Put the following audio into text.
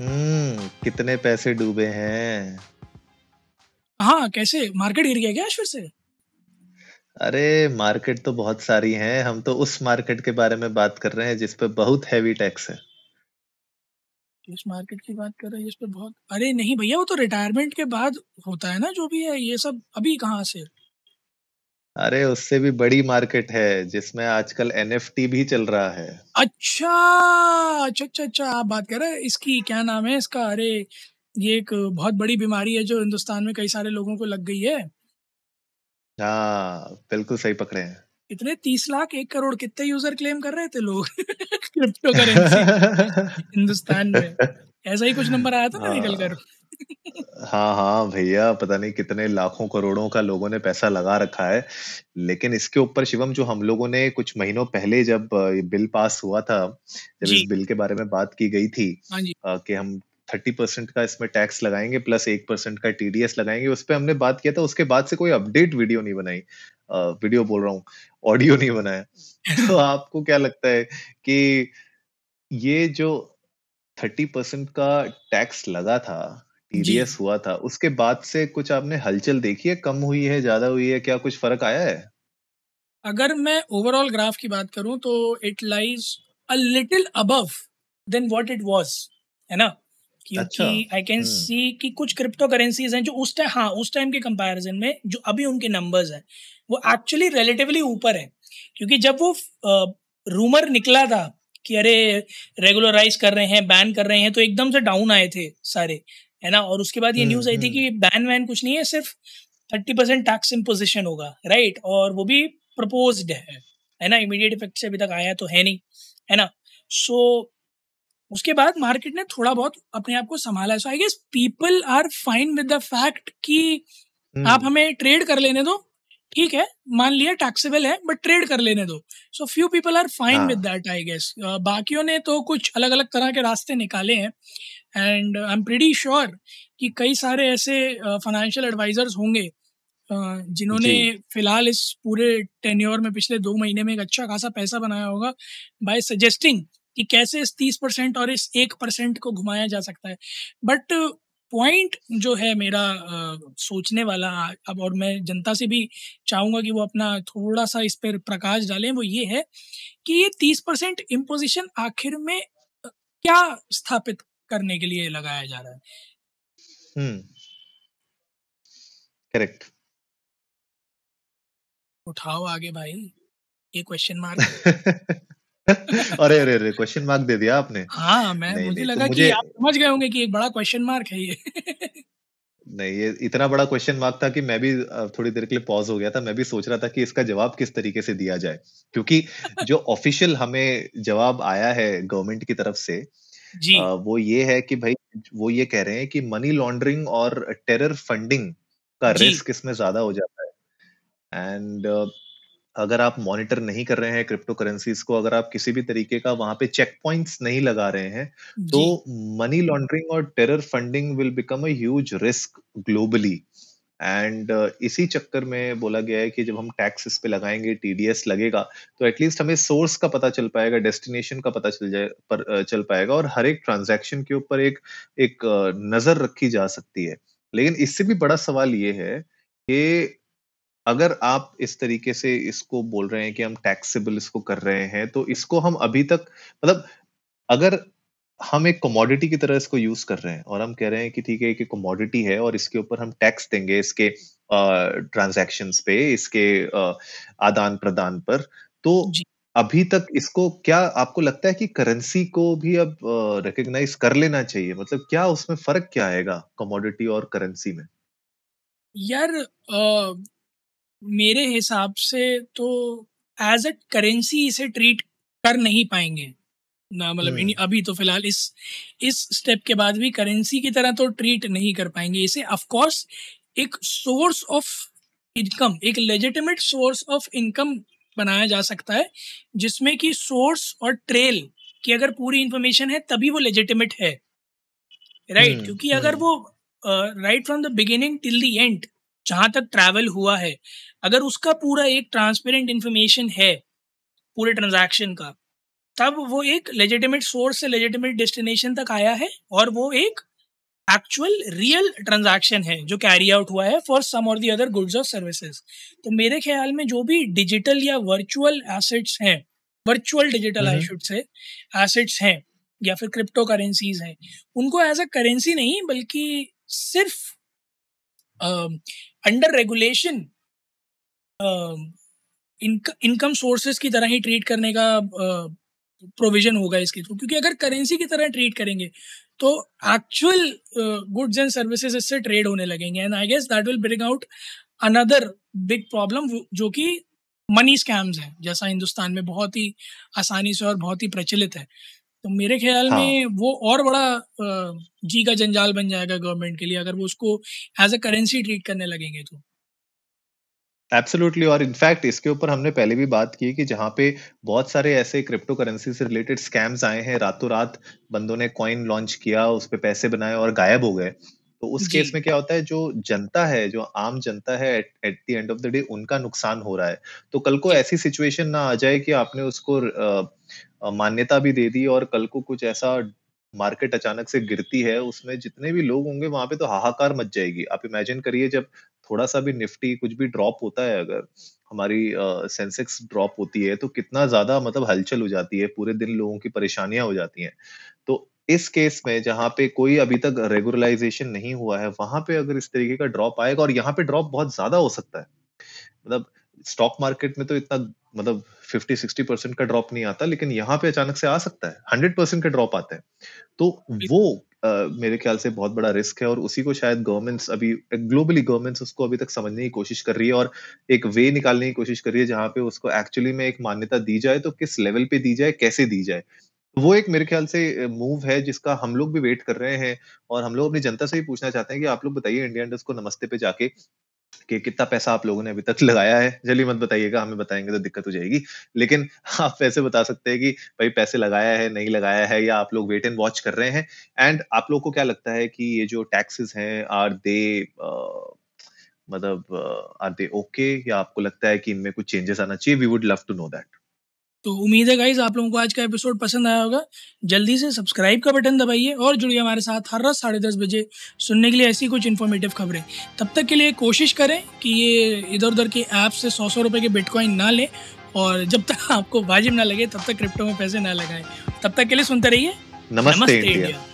हम्म कितने पैसे डूबे हैं। हाँ कैसे? मार्केट गिर गया क्या आज फिर से? अरे मार्केट तो बहुत सारी हैं। हम तो उस मार्केट के बारे में बात कर रहे हैं जिस पे बहुत हैवी टैक्स है। किस मार्केट की बात कर रहे हैं इस पे बहुत अरे नहीं भैया वो तो रिटायरमेंट के बाद होता है ना जो भी है ये सब अभी कहाँ से? अरे उससे भी बड़ी मार्केट है जिसमें आजकल एनएफटी भी चल रहा है। अच्छा अच्छा अच्छा अच्छा आप बात कर रहे हैं? इसकी क्या नाम है इसका? अरे ये एक बहुत बड़ी बीमारी है जो हिंदुस्तान में कई सारे लोगों को लग गई है। हाँ बिल्कुल सही पकड़े हैं। इतने तीस लाख एक करोड़ कितने यूज़र क्लेम कर रहे थे लोग? क्रिप्टो करेंसी हिंदुस्तान में। ऐसा ही कुछ नंबर आया था ना निकल कर हाँ हाँ भैया पता नहीं कितने लाखों करोड़ों का लोगों ने पैसा लगा रखा है लेकिन इसके ऊपर शिवम जो हम लोगों ने कुछ महीनों पहले जब ये बिल पास हुआ था जब जी। इस बिल के बारे में बात की गई थी हाँ जी। अ, कि हम थर्टी परसेंट का इसमें टैक्स लगाएँगे प्लस एक परसेंट का टीडीएस लगाएँगे उस पर हमने बात किया था उसके बाद से कोई अपडेट वीडियो नहीं बनाई अ, वीडियो बोल रहा हूँ ऑडियो नहीं बनाया। तो आपको क्या लगता है कि ये जो थर्टी परसेंट का टैक्स लगा था टीडीएस हुआ था। उसके बाद से कुछ आपने हलचल देखी है? कम हुई है ज़्यादा हुई है? क्या कुछ फ़र्क आया है? अगर मैं ओवरऑल ग्राफ की बात करूँ तो it lies a little above then what it was है ना? क्योंकि आई कैन सी कि कुछ क्रिप्टो करेंसीज हैं जो उस टाइम हाँ उस टाइम के कंपैरिजन में जो अभी उनके नंबर्स हैं वो एक्चुअली रिलेटिवली ऊपर है। क्योंकि जब वो रूमर निकला था कि अरे रेगुलराइज कर रहे हैं बैन कर रहे हैं तो एकदम से डाउन आए थे सारे। है ना? और उसके बाद ये हम्म न्यूज़ आई थी हम्म। कि बैन वैन कुछ नहीं है सिर्फ़ थर्टी परसेंट टैक्स इम्पोजिशन होगा राइट और वो भी प्रपोज है है ना? इमीडिएट इफ़ेक्ट से अभी तक आया तो है नहीं है ना? सो so, उसके बाद मार्केट ने थोड़ा बहुत अपने आप को संभाला। है so I guess people are fine with the fact कि आप हम्म हमें ट्रेड कर लेने दो ठीक है मान लिया टैक्सेबल है बट ट्रेड कर लेने दो। So few people are fine with that I guess बाकियों ने तो कुछ अलग अलग तरह के रास्ते निकाले हैं and I am pretty sure कि कई सारे ऐसे फाइनेंशियल एडवाइजर्स होंगे अ, जिन्होंने फ़िलहाल इस पूरे टेन्योर में पिछले दो महीने में एक अच्छा खासा पैसा बनाया होगा बाय सजेस्टिंग कि कैसे इस तीस परसेंट और इस एक परसेंट को घुमाया जा सकता है। बट पॉइंट जो है मेरा अ, सोचने वाला अब और मैं जनता से भी चाहूँगा कि वो अपना थोड़ा सा इस पर प्रकाश डालें वो ये है कि ये तीस परसेंट इम्पोजिशन आखिर में क्या स्थापित करने के लिए लगाया जा रहा है? हम्म। करेक्ट। उठाओ आगे भाई ये क्वेश्चन मार्क अरे अरे अरे क्वेश्चन मार्क दे दिया आपने। हाँ मैं नहीं मुझे नहीं लगा तो लगा कि मुझे आप समझ गए होंगे कि एक बड़ा क्वेश्चन मार्क है ये। नहीं ये इतना बड़ा क्वेश्चन मार्क था कि मैं भी थोड़ी देर के लिए पॉज हो गया था। मैं भी सोच रहा था कि इसका जवाब किस तरीके से दिया जाए। क्योंकि जो ऑफिशियल हमें जवाब आया है गवर्नमेंट की तरफ़ से जी। अ, वो ये है कि भाई वो ये कह रहे हैं कि मनी लॉन्ड्रिंग और टेरर फंडिंग का रिस्क इसमें ज़्यादा हो जाता है। एंड अगर आप मॉनिटर नहीं कर रहे हैं क्रिप्टो करेंसीज को अगर आप किसी भी तरीके का वहाँ पे चेक पॉइंट्स नहीं लगा रहे हैं तो मनी लॉन्ड्रिंग और terror funding will become a huge risk globally and इसी चक्कर में बोला गया है कि जब हम टैक्स इस पे लगाएँगे टीडीएस लगेगा तो एटलीस्ट हमें सोर्स का पता चल पाएगा डेस्टिनेशन का पता चल जाए पर चल पाएगा और हर एक ट्रांजैक्शन के ऊपर एक एक नज़र रखी जा सकती है। लेकिन इससे भी बड़ा सवाल ये है कि अगर आप इस तरीके से इसको बोल रहे हैं कि हम टैक्सेबल इसको कर रहे हैं तो इसको हम अभी तक मतलब अगर हम एक कमोडिटी की तरह इसको यूज़ कर रहे हैं और हम कह रहे हैं कि ठीक है कि कमोडिटी है और इसके ऊपर हम टैक्स देंगे इसके ट्रांजैक्शंस पे इसके आदान प्रदान पर तो अभी तक इसको क्या आपको लगता है कि करेंसी को भी अब रिकॉग्नाइज कर लेना चाहिए? मतलब क्या उसमें फ़र्क क्या आएगा कमोडिटी और करेंसी में? यार मेरे हिसाब से तो एज अ करेंसी इसे ट्रीट कर नहीं पाएँगे ना मतलब हम्म। अभी तो फ़िलहाल इस इस स्टेप के बाद भी करेंसी की तरह तो ट्रीट नहीं कर पाएँगे इसे ऑफ़ कोर्स एक सोर्स ऑफ़ इनकम एक लेजिटिमेट सोर्स ऑफ़ इनकम बनाया जा सकता है जिसमें कि सोर्स और ट्रेल की अगर पूरी इंफॉर्मेशन है तभी वो लेजिटिमेट है राइट हम्म, क्योंकि अगर हम्म। वो right from the beginning till the end जहाँ तक ट्रैवल हुआ है अगर उसका पूरा एक ट्रांसपेरेंट इंफॉर्मेशन है पूरे ट्रांजैक्शन का तब वो एक लेजिटिमेट सोर्स से लेजिटिमेट डेस्टिनेशन तक आया है और वो एक एक्चुअल रियल ट्रांजैक्शन है जो कैरी आउट हुआ है फॉर सम और दी अदर गुड्स और सर्विसेज़ तो मेरे ख्याल में जो भी डिजिटल या वर्चुअल एसेट्स हैं virtual digital I. Should say assets हैं या फिर क्रिप्टो करेंसीज हैं उनको एज अ करेंसी नहीं बल्कि सिर्फ़ अंडर रेगुलेशन इनकम सोर्सेज की तरह ही ट्रीट करने का प्रोविज़न होगा इसके थ्रू क्योंकि अगर करेंसी की तरह ट्रीट करेंगे तो एक्चुअल गुड्स एंड सर्विसेज़ इससे ट्रेड होने लगेंगे। And I guess that will bring out another big problem जो कि मनी स्कैम्स हैं, जैसा हिंदुस्तान में बहुत ही आसानी से और बहुत ही प्रचलित है। तो मेरे ख्याल हाँ। में वो और बड़ा अ, जी का जंजाल बन जाएगा गवर्नमेंट के लिए अगर वो उसको एज अ करेंसी ट्रीट करने लगेंगे तो एब्सोल्युटली और इनफैक्ट इसके ऊपर हमने पहले भी बात की कि जहाँ पे बहुत सारे ऐसे क्रिप्टो करेंसी से रिलेटेड स्कैम्स आए हैं रातों रात बंदों ने कॉइन लॉन्च किया उस पे पैसे बनाए और गायब हो गए तो उस जी। केस में क्या होता है जो जनता है जो आम जनता है at the end of the day उनका नुकसान हो रहा है तो कल को ऐसी सिचुएशन ना आ जाए कि आपने उसको मान्यता भी दे दी और कल को कुछ ऐसा मार्केट अचानक से गिरती है, उसमें जितने भी लोग होंगे वहाँ पे तो हाहाकार मच जाएगी। आप इमेजिन करिए जब थोड़ा सा भी निफ्टी कुछ भी ड्रॉप होता है, अगर हमारी सेंसेक्स ड्रॉप होती है तो कितना ज़्यादा मतलब हलचल हो जाती है, पूरे दिन लोगों की परेशानियाँ हो जाती हैं। तो इस केस में जहाँ पे कोई अभी तक रेगुलराइजेशन नहीं हुआ है, वहाँ पे अगर इस तरीके का ड्रॉप आएगा और यहाँ पे ड्रॉप बहुत ज़्यादा हो सकता है। मतलब स्टॉक मार्केट में तो इतना मतलब 50 60 परसेंट का ड्रॉप नहीं आता लेकिन यहाँ पे अचानक से आ सकता है। हंड्रेड परसेंट का ड्रॉप आता है। तो वो अ, मेरे ख्याल से बहुत बड़ा रिस्क है और उसी को शायद गवर्नमेंट्स अभी ग्लोबली गवर्नमेंट्स उसको अभी तक समझने की कोशिश कर रही है और एक वे निकालने की कोशिश कर रही है जहाँ पे उसको एक्चुअली में एक मान्यता दी जाए तो किस लेवल पे दी जाए कैसे दी जाए। वो एक मेरे ख्याल से मूव है जिसका हम लोग भी वेट कर रहे हैं और हम लोग अपनी जनता से भी पूछना चाहते हैं कि आप लोग बताइए इंडिया इंडस्ट को नमस्ते पे जाके कि कितना पैसा आप लोगों ने अभी तक लगाया है। जल्दी मत बताइएगा, हमें बताएँगे तो दिक्कत हो जाएगी। लेकिन आप पैसे बता सकते हैं कि भाई पैसे लगाया है, नहीं लगाया है, या आप लोग वेट एंड वॉच कर रहे हैं। एंड आप लोग को क्या लगता है कि ये जो टैक्सेस हैं आर दे मतलब आर दे ओके या आपको लगता है कि इनमें कुछ चेंजेस आना चाहिए? We would love to know that तो उम्मीद है गाइज़ आप लोगों को आज का एपिसोड पसंद आया होगा। जल्दी से सब्सक्राइब का बटन दबाइए और जुड़िए हमारे साथ हर रात साढ़े दस बजे सुनने के लिए ऐसी कुछ इन्फॉर्मेटिव खबरें। तब तक के लिए कोशिश करें कि ये इधर उधर के ऐप से सौ सौ रुपये के बिटकॉइन ना लें और जब तक आपको वाजिब ना लगे तब तक क्रिप्टो में पैसे ना लगाएँ। तब तक के लिए सुनते रहिए। नमस्ते, इंडिया